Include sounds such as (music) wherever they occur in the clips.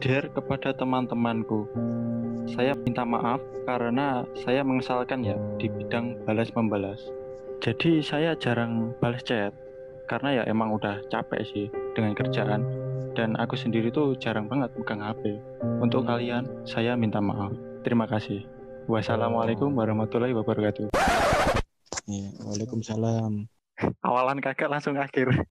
Dear kepada teman-temanku, saya minta maaf karena saya mengesalkan ya di bidang balas-membalas. Jadi saya jarang balas chat karena ya emang udah capek sih dengan kerjaan dan aku sendiri tuh jarang banget megang HP. Untuk kalian, saya minta maaf. Terima kasih. Wassalamualaikum warahmatullahi wabarakatuh. Iya, Waalaikumsalam. Awalan kakak langsung akhir.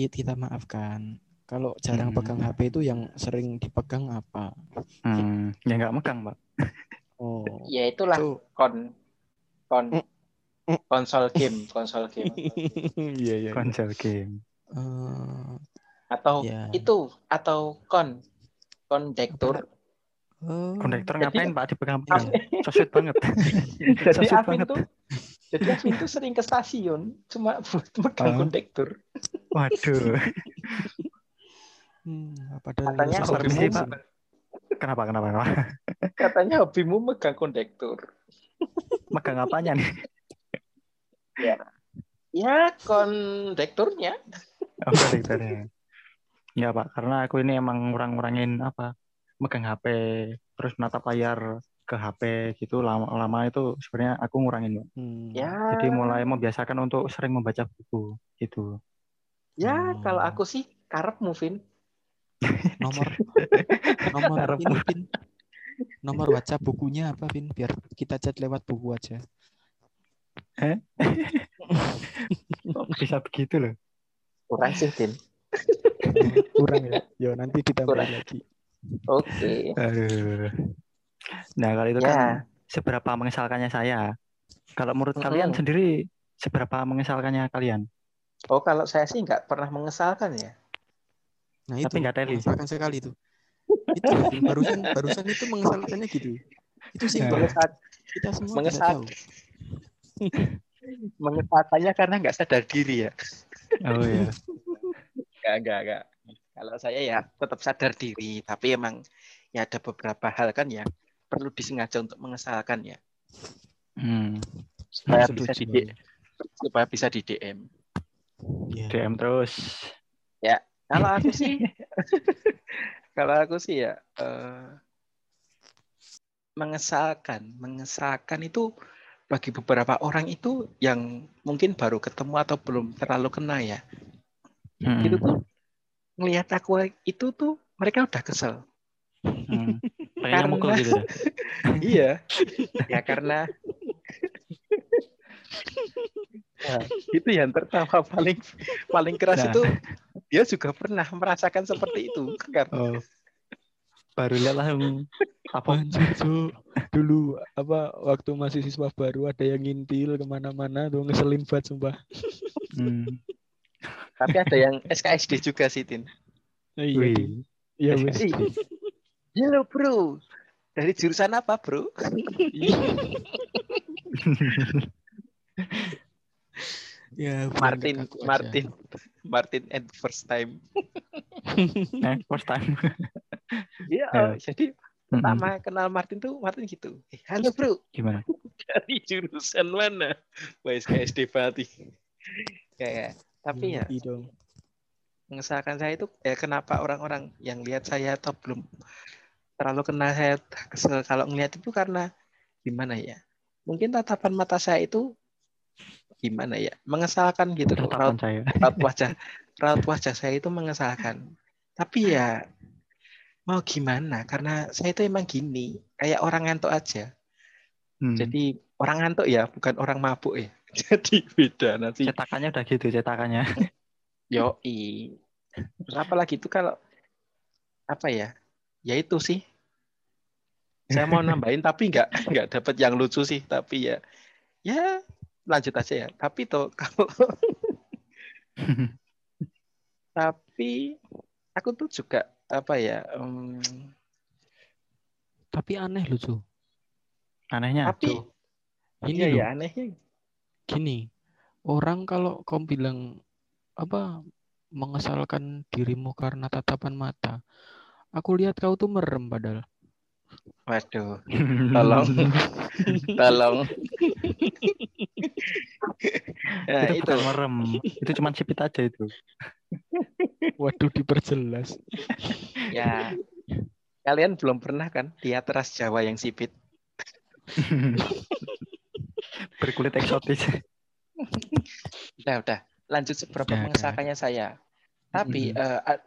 Sekit kita maafkan. Kalau jarang Hmm. pegang HP itu yang sering dipegang apa? Hmm, ya nggak megang, Pak. Oh, (laughs) Ya itulah itu kon kon Mm, mm. konsol game, (laughs) konsol game. Iya, iya. Konsol game. Eh, Atau ya. itu atau kon kondektur. Oh, Kondektor Jadi- ngapain, Pak, dipegang-pegang? So sweet banget. (laughs) Jadi Afin banget. tuh jadi Afin tuh sering ke stasiun cuma (laughs) buat megang Ah. kondektur. Waduh. hmm, padahal Katanya hobimu. Pak. Kenapa, kenapa, kenapa? katanya hobimu megang kondektur. Megang apanya nih? Ya kondekturnya. Oh, kondektornya. Enggak, Pak. Karena aku ini emang ngurang-ngurangin apa? Megang HP, terus menatap layar ke HP gitu lama-lama itu sebenarnya aku ngurangin. Hmm. Ya. Jadi mulai membiasakan untuk sering membaca buku gitu. Ya Hmm. kalau aku sih karep Muvin. (laughs) nomor (laughs) nomor ini Pin. Nomor WhatsApp bukunya apa, Pin? Biar kita chat lewat buku aja. Kok bisa begitu loh. Kurang sih, Tin. Kurang ya. Yo, nanti ditambah Kurang. lagi. Oke. Aduh. Nah, kalau itu Ya. kan seberapa mengesalkannya saya. Kalau menurut Mm-mm. kalian sendiri seberapa mengesalkannya kalian? Oh kalau saya sih nggak pernah mengesalkan ya. Nah, Tapi itu nggak teli. mengesalkan sekali itu. Itu (laughs) barusan barusan itu mengesalkannya gitu. Itu sih Nah. Mengesal kita semua Mengesal- (laughs) mengesalkannya karena nggak sadar diri ya. Oh iya. (laughs) Enggak, enggak, enggak. Kalau saya ya tetap sadar diri, tapi emang ya ada beberapa hal kan ya perlu disengaja untuk mengesalkan ya. Hmm. Supaya Setuju. bisa di supaya bisa di DM. Iya. DM terus. Kalau aku sih (laughs) kalau aku sih ya eh, mengesalkan, mengesalkan itu bagi beberapa orang itu yang mungkin baru ketemu atau belum terlalu kena ya. Hmm. Itu tuh ngelihat aku itu tuh mereka udah kesel. Hmm. Pengennya Karena- mukul gitu. (laughs) iya. Ya karena Nah, itu yang tertawa paling paling keras Nah. itu dia juga pernah merasakan seperti itu kan. Oh. Baru langsung apa? Anjir. Dulu apa waktu masih siswa baru ada yang ngintil ke mana-mana tuh ngeselin banget sumpah. Hmm. Tapi ada yang SKSD juga sih Tin. Iya. Wih. Iya, wes. Halo bro, dari jurusan apa bro? (laughs) Ya, Martin. Martin, Martin at first time. (laughs) Eh, first time. (laughs) Iya, Ya. jadi pertama kenal Martin tuh Martin gitu. Eh, Halo bro, Gimana? dari jurusan mana? Wah SKSD berarti. Kayak, tapi ya dong. mengesalkan saya itu eh, kenapa orang-orang yang lihat saya atau belum terlalu kenal saya kesel kalau ngelihat itu karena gimana ya mungkin tatapan mata saya itu gimana ya mengesalkan gitu Tatapan raut, saya. raut wajah raut wajah saya itu mengesalkan tapi ya mau gimana karena saya itu emang gini kayak orang ngantuk aja Hmm. jadi orang ngantuk ya bukan orang mabuk ya (laughs) jadi beda nanti cetakannya udah gitu cetakannya. (laughs) Yoi. Terus apalagi itu kalau apa ya? Ya itu sih. Saya mau nambahin tapi nggak nggak dapat yang lucu sih. Tapi ya ya lanjut aja ya. Tapi tuh (laughs) kalau tapi aku tuh juga apa ya? em, Tapi aneh loh, Cuk. Anehnya. tapi Cuk. Ini iya loh. ya anehnya. Gini, orang kalau kau bilang apa mengesalkan dirimu karena tatapan mata, aku lihat kau tuh merem padahal. Waduh, Tolong. (laughs) tolong. nah, (laughs) itu itu. merem. Itu cuma sipit aja itu. (laughs) Waduh diperjelas. Ya. Kalian belum pernah kan lihat ras Jawa yang sipit? Berkulit eksotis. Udah, udah. Lanjut seberapa udah. mengesahkannya saya. Tapi eh, a-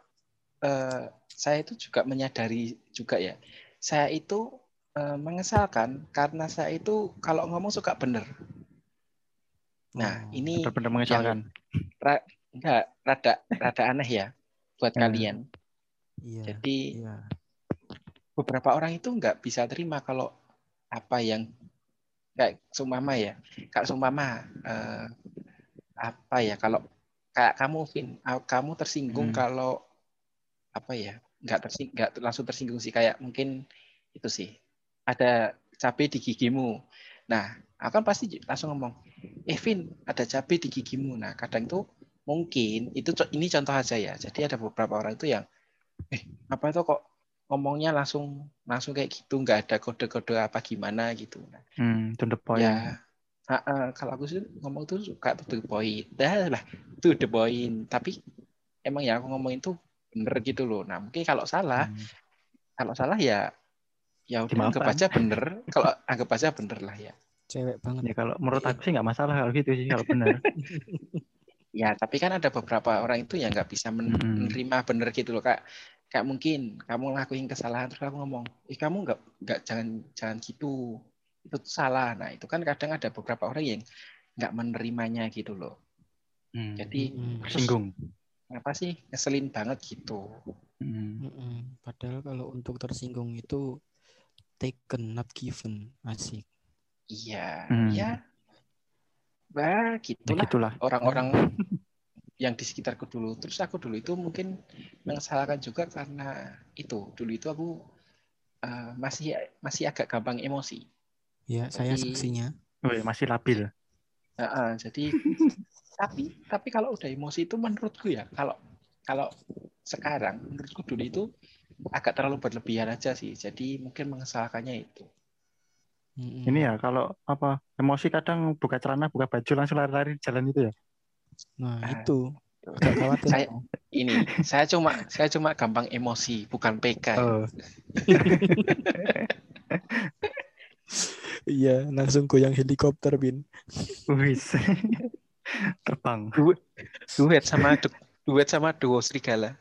eh, saya itu juga menyadari juga ya. Saya itu eh, mengesalkan karena saya itu kalau ngomong suka bener. Nah, Oh. ini Benar-benar mengesalkan. enggak rada rada aneh ya buat Hmm. kalian. Iya. Jadi Iya. beberapa orang itu nggak bisa terima kalau apa yang kayak sumama ya kak sumama eh, apa ya kalau kayak kamu Vin kamu tersinggung Hmm. kalau apa ya nggak tersing nggak langsung tersinggung sih kayak mungkin itu sih. Ada cabai di gigimu. Nah aku kan pasti langsung ngomong eh Vin ada cabai di gigimu. Nah kadang tuh mungkin itu ini contoh aja ya. Jadi ada beberapa orang itu yang eh apa itu kok ngomongnya langsung langsung kayak gitu? Nggak ada kode-kode apa gimana gitu. Nah, Hmm, to the point. ya ah, ah, kalau aku sih ngomong tuh suka to the point. Dah lah to the point. Tapi emang ya aku ngomongin tuh bener gitu loh nah mungkin kalau salah Hmm. kalau salah ya ya udah anggap aja bener kalau anggap aja bener lah ya Cewek banget. Ya kalau menurut aku sih nggak masalah kalau gitu sih kalau benar. (laughs) ya tapi kan ada beberapa orang itu yang nggak bisa men- Mm-mm. menerima bener gitu loh kak kayak mungkin kamu ngelakuin kesalahan terus aku ngomong ih kamu nggak nggak jangan jangan gitu itu salah nah itu kan kadang ada beberapa orang yang nggak menerimanya gitu loh Hmm. jadi Mm-mm. tersinggung. Apa sih ngeselin banget gitu Hmm. Mm-mm. Padahal kalau untuk tersinggung itu taken not given asik. iya Hmm. ya bah Ya gitulah gitulah. orang-orang yang di sekitarku dulu terus aku dulu itu mungkin mengesalkan juga karena itu dulu itu aku eh, masih masih agak gampang emosi Ya saya Jadi- saksinya. Wih, masih labil. Heeh, jadi (laughs) tapi tapi kalau udah emosi itu menurutku ya kalau kalau sekarang menurutku dulu itu agak terlalu berlebihan aja sih jadi mungkin mengesalkannya itu. Ini ya kalau apa emosi kadang buka celana, buka baju langsung lari-lari di jalan itu ya. Nah Ah. itu. (laughs) Saya- ini saya cuma saya cuma gampang emosi bukan PK Oh, (laughs) Iya langsung goyang helikopter bin. wis. (laughs) Terbang. duet sama du- duet sama duo serigala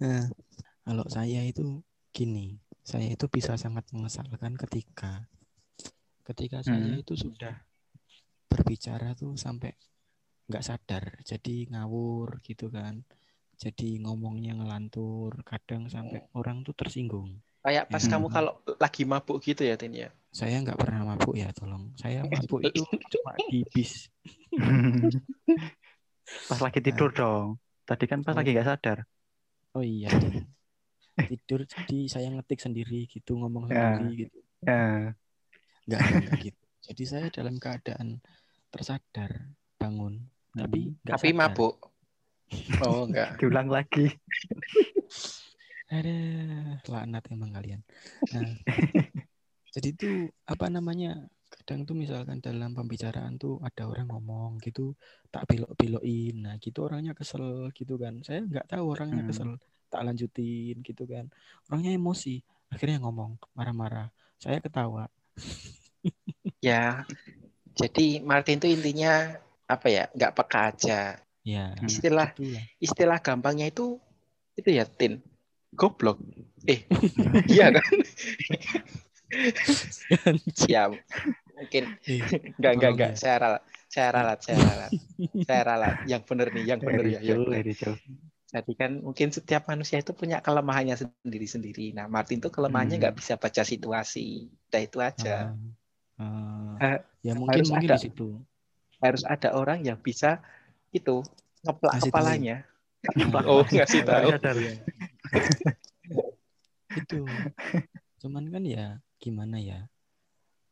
Nah, (laughs) kalau saya itu gini, saya itu bisa sangat mengesalkan ketika ketika saya Hmm. itu sudah berbicara tuh sampai nggak sadar, jadi ngawur gitu kan. Jadi ngomongnya ngelantur, kadang sampai orang tuh tersinggung. Kayak pas Hmm. kamu kalau lagi mabuk gitu ya Tin ya Saya nggak pernah mabuk ya, tolong. Saya (laughs) mabuk itu cuma di bis. (laughs) Pas lagi tidur dong. Tadi kan pas Oh. lagi nggak sadar. Oh iya. (laughs) Tidur jadi saya ngetik sendiri gitu, ngomong Ya. sendiri gitu. Ya. Enggak, enggak gitu. Jadi saya dalam keadaan tersadar bangun, tapi enggak tapi sadar. mabuk oh enggak Diulang lagi. Ada laknat emang kalian. Nah, (laughs) jadi itu apa namanya? Kadang tuh misalkan dalam pembicaraan tuh ada orang ngomong gitu, tak belok-belokin. Nah, gitu orangnya kesel gitu kan. Saya nggak tahu orangnya Hmm. kesel, tak lanjutin gitu kan. Orangnya emosi, akhirnya ngomong marah-marah. Saya ketawa. (laughs) ya jadi Martin tuh intinya apa ya nggak peka aja Ya, istilah itulah. istilah gampangnya itu itu ya Tin goblok. Eh. (laughs) Iya kan? Ya mungkin. Eh, enggak enggak Tolong enggak. ya. saya ralat. Saya ralat saya ralat. Saya ralat. Yang benar nih yang benar ya yang jadi kan mungkin setiap manusia itu punya kelemahannya sendiri-sendiri. Nah Martin tuh kelemahannya Hmm. nggak bisa baca situasi. Udah itu aja. Ah, ah. Ha- ya mungkin harus mungkin ada. di situ. harus ada orang yang bisa itu ngeplak kepalanya. Oh ngasih Baru tahu. (laughs) itu cuman kan ya gimana ya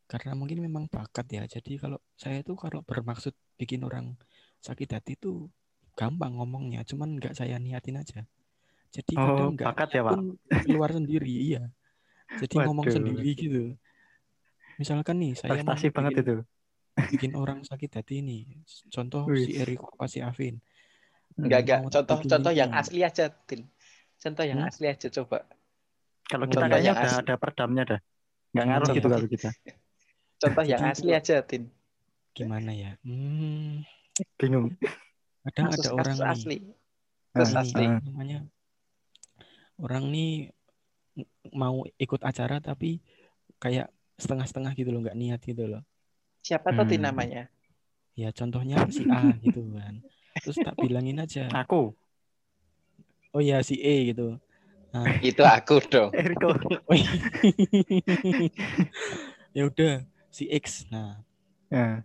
karena mungkin memang bakat ya jadi kalau saya tuh kalau bermaksud bikin orang sakit hati tuh gampang ngomongnya cuman nggak saya niatin aja Jadi Oh, kadang nggak bakat ya, Pak? keluar sendiri, iya. Jadi ngomong Waduh. sendiri gitu. Misalkan nih saya mau Prestasi banget bikin, itu. bikin orang sakit hati nih. Contoh Wih. si Eriko apa si Afin. Enggak, enggak. Mau Contoh bikin contoh yang ini. asli aja, Tin. Contoh yang Hmm? asli aja coba. Kalau kita contoh kayaknya udah ada perdamnya dah. Nggak ngaruh Iya. gitu kalau kita. (laughs) Contoh yang asli aja, Tin. Gimana ya? Hmm, Bingung. kadang Kasus ada orang kasus nih. asli. Kasus ini asli. namanya orang nih mau ikut acara tapi kayak setengah-setengah gitu loh nggak niat gitu loh Siapa tuh Tin Hmm. namanya? ya contohnya si A gitu kan terus tak bilangin aja Aku, oh ya si E gitu nah, (laughs) Itu aku dong. Eriko. oh, iya. (laughs) ya udah si X nah Ya.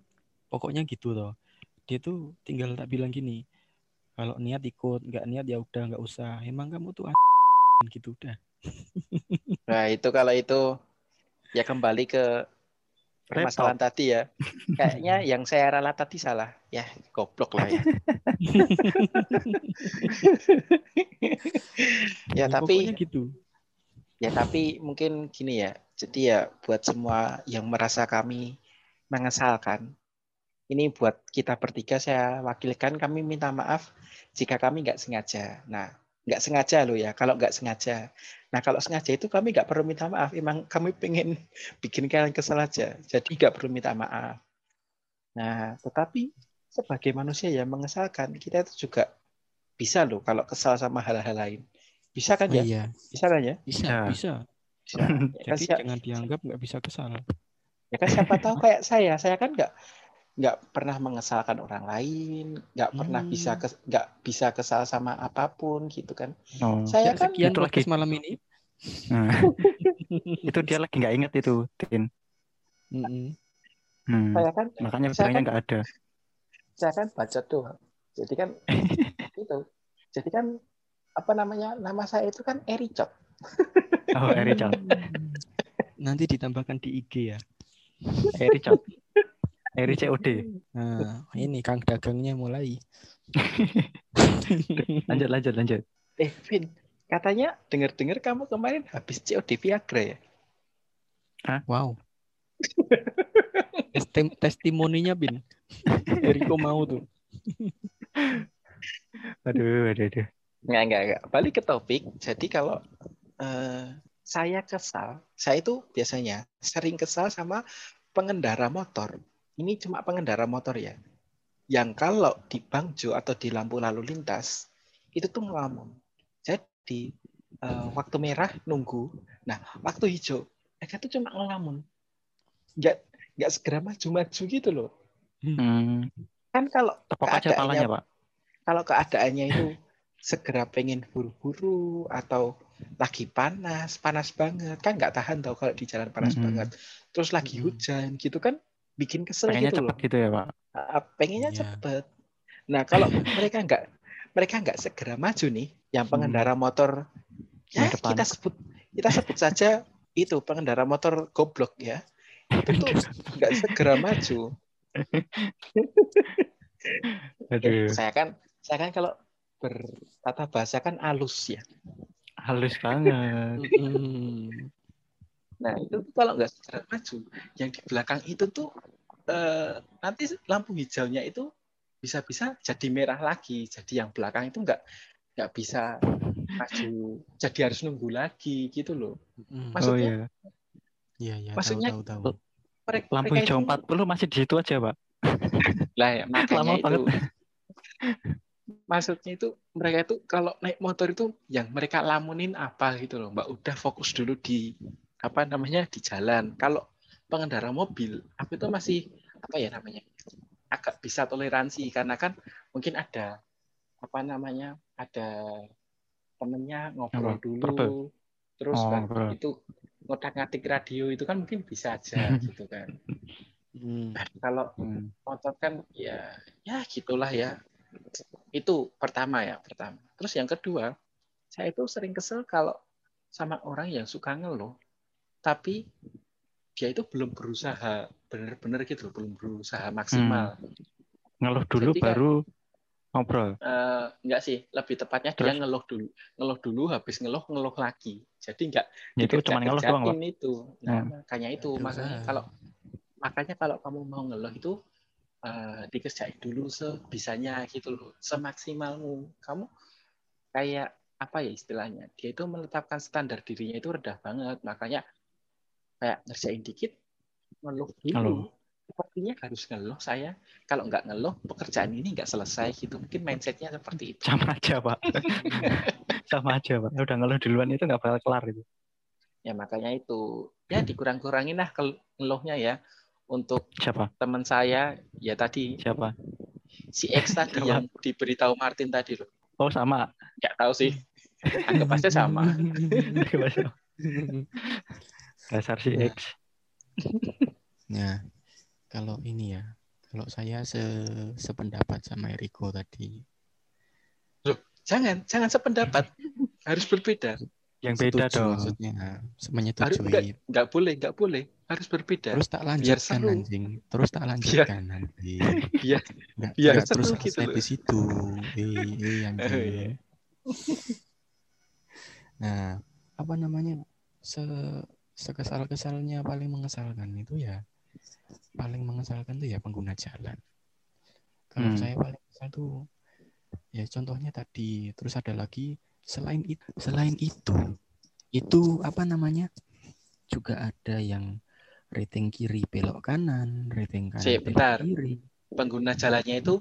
pokoknya gitu loh dia tuh tinggal tak bilang gini kalau niat ikut nggak niat ya udah nggak usah emang kamu tuh a- gitu udah (laughs) Nah, itu kalau itu ya kembali ke permasalahan tadi ya. Kayaknya (laughs) yang saya ralat tadi salah. Ya, goblok lah (laughs) ya. ya, tapi pokoknya gitu Ya tapi mungkin gini ya. Jadi ya buat semua yang merasa kami mengesalkan. Ini buat kita bertiga saya wakilkan kami minta maaf jika kami nggak sengaja. Nah nggak sengaja loh ya. Kalau nggak sengaja. Nah kalau sengaja itu kami nggak perlu minta maaf. Emang kami pengen (laughs) bikin kalian kesel aja. Jadi nggak perlu minta maaf. Nah tetapi sebagai manusia yang mengesalkan kita itu juga bisa loh kalau kesal sama hal-hal lain. Bisa kan oh, ya? iya Bisa kan ya? bisa Ya. bisa Bisa. (laughs) Ya kan, Jadi jangan dianggap nggak bisa kesal. ya kan siapa tahu kayak saya, saya kan nggak nggak pernah mengesalkan orang lain, nggak pernah Hmm. bisa kes- nggak bisa kesal sama apa pun gitu kan. Oh. Saya Ya, kan sekian itu lagi. malam ini. Nah. (laughs) itu dia lagi nggak inget itu, Tin. Mm-mm. Hmm. saya kan Makanya saya bilangnya kan- nggak ada. saya kan bacot doang. Jadi kan (laughs) itu. Jadi kan apa namanya? Nama saya itu kan Ericot. Oh, Ericot. (laughs) Nanti ditambahkan di IG ya. Ericot. Eri COD. Nah, ini Kang dagangnya mulai. (laughs) Lanjut, lanjut, lanjut. Eh, Vin, katanya dengar-dengar kamu kemarin habis COD Viagra ya? Wow. Testim- testimoninya Bin. Eriko mau tuh. Aduh, aduh, aduh. Enggak, enggak, enggak. Balik ke topik. Jadi kalau eh, saya kesal, saya itu biasanya sering kesal sama pengendara motor. Ini cuma pengendara motor ya. Yang kalau di bangjo atau di lampu lalu lintas, itu tuh ngelamun. Jadi eh, waktu merah nunggu. Nah, waktu hijau, mereka tuh cuma ngelamun. Enggak, enggak segera maju-maju gitu loh. Hmm. Kan kalau Tepok aja keadaannya palanya, Pak. kalau keadaannya itu segera pengen buru-buru atau lagi panas, panas banget kan nggak tahan tau kalau di jalan panas Mm-mm. banget. Terus lagi Mm-mm. hujan gitu kan bikin kesel Pengennya gitu cepet loh. gitu ya, Pak. Pengennya Iya. cepet. Nah kalau (laughs) mereka nggak mereka nggak segera maju nih, yang pengendara motor ya Yang depan. kita sebut kita sebut saja itu pengendara motor goblok ya. Itu tuh (laughs) nggak segera maju. (laughs) Aduh, Saya kan saya kan kalau bertata bahasa kan alus ya. halus banget. Nah itu tuh kalau nggak segera maju, yang di belakang itu tuh eh, nanti lampu hijaunya itu bisa-bisa jadi merah lagi. Jadi yang belakang itu nggak nggak bisa maju, jadi harus nunggu lagi gitu loh. Mm. Mas- Oh Maksudnya- iya. Iya, iya, Maksudnya- tahu tahu tahu. Mereka, Lampu mereka hijau itu- 40 masih di situ aja, Pak. (laughs) lah ya, makanya Lama itu. banget. (laughs) Maksudnya itu mereka itu kalau naik motor itu yang mereka lamunin apa gitu loh, Mbak. Udah fokus dulu di apa namanya di jalan. Kalau pengendara mobil, aku itu masih apa ya namanya agak bisa toleransi karena kan mungkin ada apa namanya ada temennya ngobrol Apa? dulu, Perbe? terus Oh, kan itu ngotak-ngatik radio itu kan mungkin bisa aja gitu kan. Mm. Kalau Hmm. motor kan ya ya gitulah ya itu pertama ya pertama terus yang kedua saya itu sering kesel kalau sama orang yang suka ngeluh tapi dia itu belum berusaha benar-benar gitu loh, belum berusaha maksimal Ngeluh dulu Jadi baru ngobrol. Eh, enggak sih, lebih tepatnya dia Terus? ngeluh dulu, ngeluh dulu, habis ngeluh ngeluh lagi. Jadi enggak Ya, itu cuma ngeluh doang, Pak. dikerja-kerjain itu. Nah, Hmm. makanya itu, makanya kalau makanya kalau kamu mau ngeluh itu eh, dikerjain dulu sebisanya gitu loh, semaksimalmu. Kamu kayak apa ya istilahnya? Dia itu menetapkan standar dirinya itu rendah banget, makanya kayak ngerjain dikit ngeluh dulu. Sepertinya harus ngeluh saya. Kalau nggak ngeluh, pekerjaan ini nggak selesai gitu. Mungkin mindsetnya seperti itu. Sama aja, Pak. (laughs) Sama aja, Pak. Udah ngeluh duluan itu nggak bakal kelar itu. Ya makanya itu ya dikurang-kurangin lah ngeluhnya ya. Untuk Siapa? teman saya ya tadi Siapa? si X tadi Siapa? yang diberitahu Martin tadi loh. Oh, sama. Nggak tahu sih. Anggap aja sama. (laughs) (laughs) Dasar si Nah. X. Nah, (laughs) kalau ini ya, kalau saya se sependapat sama Eriko tadi, Jangan, jangan sependapat. (laughs) Harus berbeda. Yang beda setuju dong. maksudnya, Harus menyetujui. enggak, enggak boleh, enggak boleh. Harus berbeda. Terus tak Biar lanjutkan anjing. Terus tak lanjutkan nanti. (laughs) Biar Nggak, biar nggak terus gitu selesai loh. di situ. Eh, eh, anjing. Oh, iya. Nah, apa namanya? Se sekesal-kesalnya paling mengesalkan itu ya paling mengesalkan tuh ya pengguna jalan. Kalau Hmm. saya paling kesal tuh ya contohnya tadi, terus ada lagi selain itu, selain itu, itu apa namanya? Juga ada yang rating kiri belok kanan, rating kanan Sip, belok bentar. kiri. pengguna jalannya itu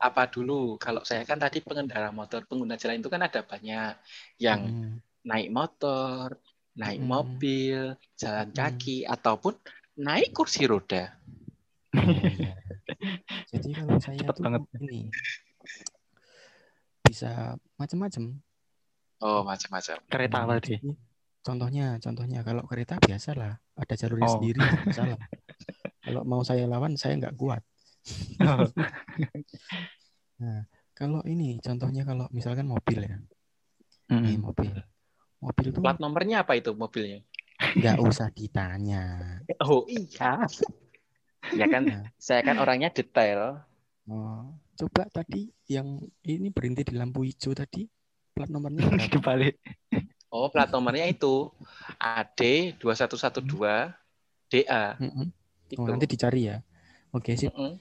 apa dulu? Kalau saya kan tadi pengendara motor, pengguna jalan itu kan ada banyak yang Hmm. naik motor, naik Hmm. mobil, jalan Hmm. kaki, ataupun naik kursi roda. Iya, iya. (laughs) Jadi kalau saya Cepet tuh banget. ini bisa macam-macam. Oh, macam-macam. Kereta Hmm, tadi. jadi Contohnya, contohnya kalau kereta biasa lah, ada jalurnya Oh. sendiri, masalah. Kalau mau saya lawan, saya nggak kuat. Oh, (laughs) Nah, kalau ini contohnya kalau misalkan mobil ya, nih Mm. mobil, mobil tuh Plat nomornya apa itu mobilnya? nggak usah ditanya. (laughs) Oh iya. Ya kan, Nah, saya kan orangnya detail. oh, coba tadi yang ini berhenti di lampu hijau tadi, plat nomornya? Dibalik. (laughs) Oh, plat nomornya itu AD 2112 DA. Mm-mm. Itu. Oh, nanti dicari ya. Oke sip, Mm-mm.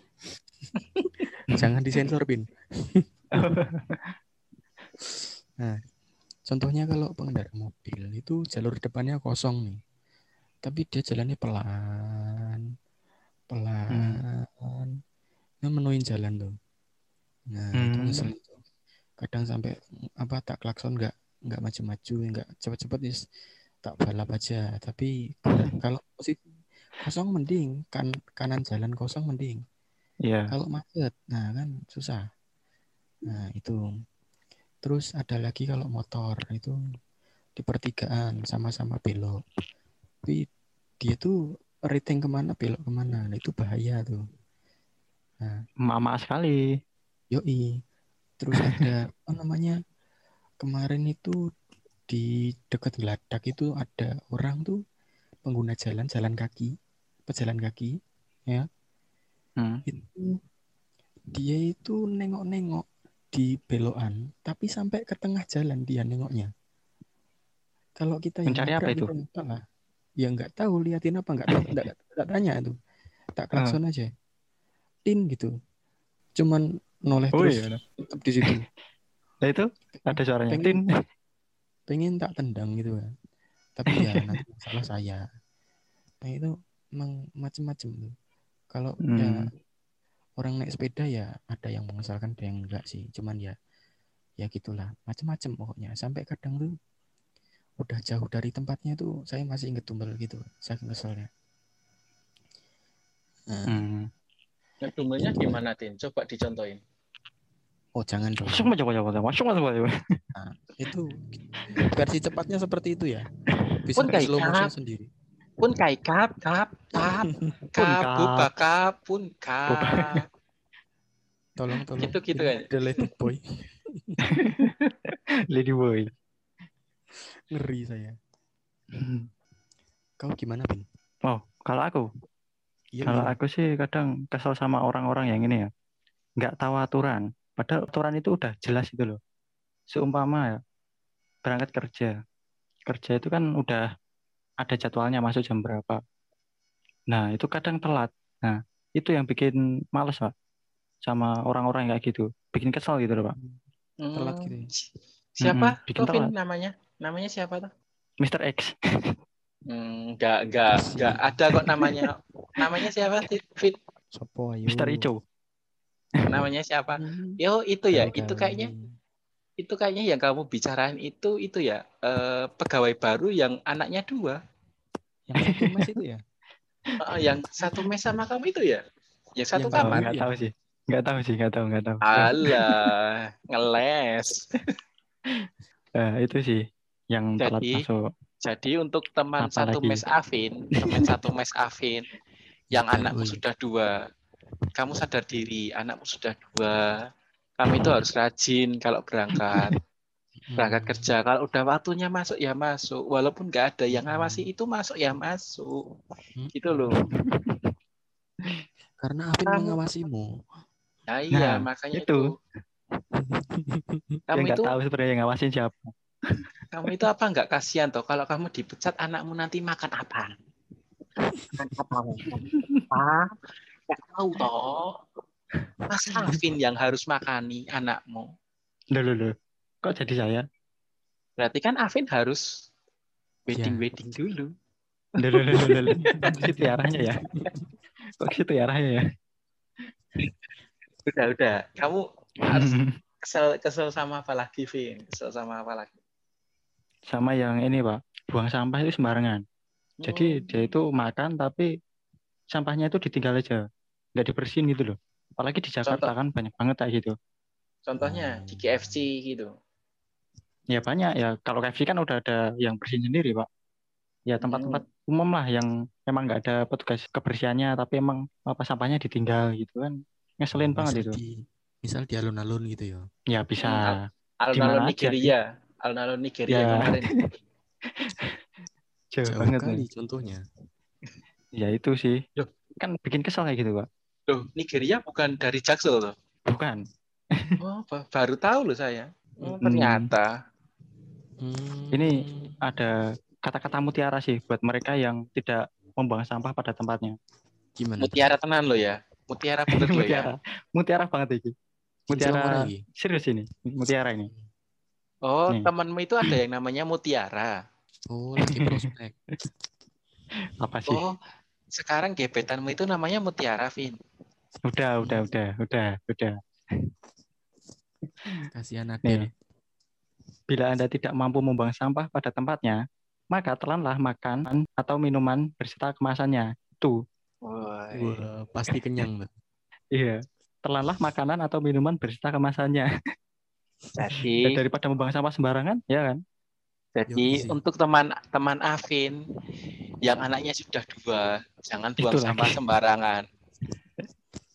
(laughs) jangan disensor pin. Contohnya kalau pengendara mobil itu jalur depannya kosong nih, tapi dia jalannya pelan, pelan, nah menuin jalan tuh. Nah, itu Hmm. ngeselin tuh. Kadang sampai apa tak klakson nggak nggak maju-maju, nggak cepet-cepet is tak balap aja. Tapi kalau- posisi kosong mending, kan kanan jalan kosong mending. Iya. Kalau macet, nah kan susah. Nah, itu. Terus ada lagi kalau motor itu di pertigaan sama-sama belok. Tapi dia tuh rating ke mana belok ke mana, nah, itu bahaya tuh. Mama sekali. Yoi. Terus ada apa namanya? Kemarin itu di dekat Geladak itu ada orang tuh pengguna jalan jalan kaki, pejalan kaki Hmm. itu dia itu nengok-nengok di belokan, tapi sampai ke tengah jalan dia nengoknya. Kalau kita yang Mencari apa nabrak itu? kita tahu lah. Ya nggak tahu liatin apa nggak tahu, (laughs) nggak, tanya itu. Tak klakson aja. Tin gitu. Cuman noleh Oh terus iya. tetap di situ. (laughs) Nah itu ada suaranya. Pengen- Tin. (laughs) Pengen tak tendang gitu kan. Tapi ya nanti masalah saya. Nah itu emang macem-macem tuh. Kalau ya Hmm. Orang naik sepeda ya ada yang mengesalkan ada yang enggak sih. Cuman ya ya gitulah. Macam-macam pokoknya. Sampai kadang tuh udah jauh dari tempatnya tuh saya masih inget tumbal gitu saking keselnya. Nah, Hmm. Ngedumelnya gimana, Tin? Coba dicontohin. oh jangan dong. Masuk aja, coba, coba, masuk aja, coba. itu versi cepatnya seperti itu ya. (laughs) Bisa Pun di kayak slow motion kap. sendiri Pun kai kap, kap, kap, kap, kap. buka kap, pun kap. (laughs) tolong tolong Gitu- gitu ini kan. Boy (laughs) Lady boy. ngeri saya kau gimana Bin Oh, kalau aku, iya kalau iya. aku sih kadang kesel sama orang-orang yang ini ya, nggak tahu aturan. Padahal aturan itu udah jelas itu loh. Seumpama ya berangkat kerja. Kerja itu kan udah ada jadwalnya masuk jam berapa. Nah, itu kadang telat. Nah, itu yang bikin males, Pak. Sama orang-orang yang kayak gitu. Bikin kesel gitu loh, Pak. Telat gitu ya? Siapa? Mm-mm, bikin telat. namanya? Namanya siapa tuh? Mr. X. (laughs) Hmm, nggak nggak nggak ada kok namanya. namanya siapa? Vin? Sopo ayo. Mr. Ico. Namanya siapa? Yo itu ya, itu kayaknya itu kayaknya yang kamu bicarain itu itu ya eh, pegawai baru yang anaknya dua yang satu mas itu ya. Eh, yang satu mes sama kamu itu ya yang satu Yang kamar nggak tahu sih. Nggak tahu sih, nggak tahu, nggak tahu. alah (laughs) ngeles Eh, itu sih yang telat Jadi, masuk. jadi untuk teman Apa satu lagi? mes Afin teman satu mes Afin yang anakmu sudah dua kamu sadar diri anakmu sudah dua kamu itu harus rajin kalau berangkat. (laughs) Berangkat Hmm. kerja. Kalau udah waktunya masuk ya masuk. Walaupun nggak ada yang ngawasi itu masuk ya masuk. Hmm. gitu loh. (laughs) Karena Afin Kamu- mengawasimu. nah iya Nah, makanya itu. itu. (laughs) Kamu itu tahu sebenarnya yang ngawasin siapa. kamu itu apa nggak? Kasihan toh kalau kamu dipecat anakmu nanti makan apa? Makan apa? Ah nggak tahu toh Mas Afin yang harus makani anakmu Loh, loh, loh. Kok jadi saya? berarti kan Afin harus wedding Ya. wedding dulu Loh, loh, loh, loh, loh. Ya arahnya ya? Kok ya arahnya ya? udah udah kamu harus kesel kesel sama apa lagi Vin kesel sama apa lagi Sama yang ini, Pak. Buang sampah itu sembarangan. Jadi Hmm. dia itu makan tapi sampahnya itu ditinggal aja. Nggak dibersihin gitu loh. Apalagi di Jakarta Contoh. kan banyak banget kayak gitu. contohnya di KFC gitu Ya banyak ya. Kalau KFC kan udah ada yang bersihin sendiri, Pak. Ya tempat-tempat Hmm. umum lah yang emang nggak ada petugas kebersihannya tapi emang apa sampahnya ditinggal gitu kan. Ngeselin banget itu. Di, misal di alun-alun gitu ya. Ya bisa. Alun-alun Di mana aja Nigeria alun-alun Nigeria Ya. kemarin (laughs) Jauh, Jauh banget kali nih. contohnya. Ya itu sih. Loh. Kan bikin kesel kayak gitu, Pak. Loh Nigeria bukan dari Jaksel loh Bukan. (laughs) oh ba- baru tahu loh saya oh, Hmm. ternyata Hmm. Ini Ada kata-kata mutiara sih buat mereka yang tidak membuang sampah pada tempatnya. gimana? mutiara tenan lo ya mutiara (laughs) bener lo ya mutiara. Mutiara banget ini. Mutiara serius ini. Mutiara ini. oh Nih. temanmu itu ada yang namanya mutiara Oh, lagi prospek. (laughs) Apa sih? oh sekarang gebetanmu itu namanya mutiara Vin Udah, udah, udah, udah, udah. Kasihan Nih. Adel. Bila Anda tidak mampu membuang sampah pada tempatnya, maka telanlah makan atau minuman berserta kemasannya. Itu. Wah, pasti kenyang. (laughs) Iya. Telanlah makanan atau minuman berserta kemasannya. jadi (laughs) Dan daripada membuang sampah sembarangan, ya kan? Jadi Yogi. untuk teman-teman Afin yang anaknya sudah dua, jangan buang Itu lagi. sampah sembarangan.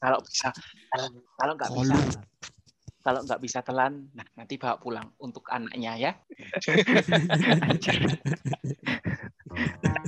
Kalau bisa, kalau nggak bisa, kalau nggak bisa telan, nah nanti bawa pulang untuk anaknya ya. (laughs)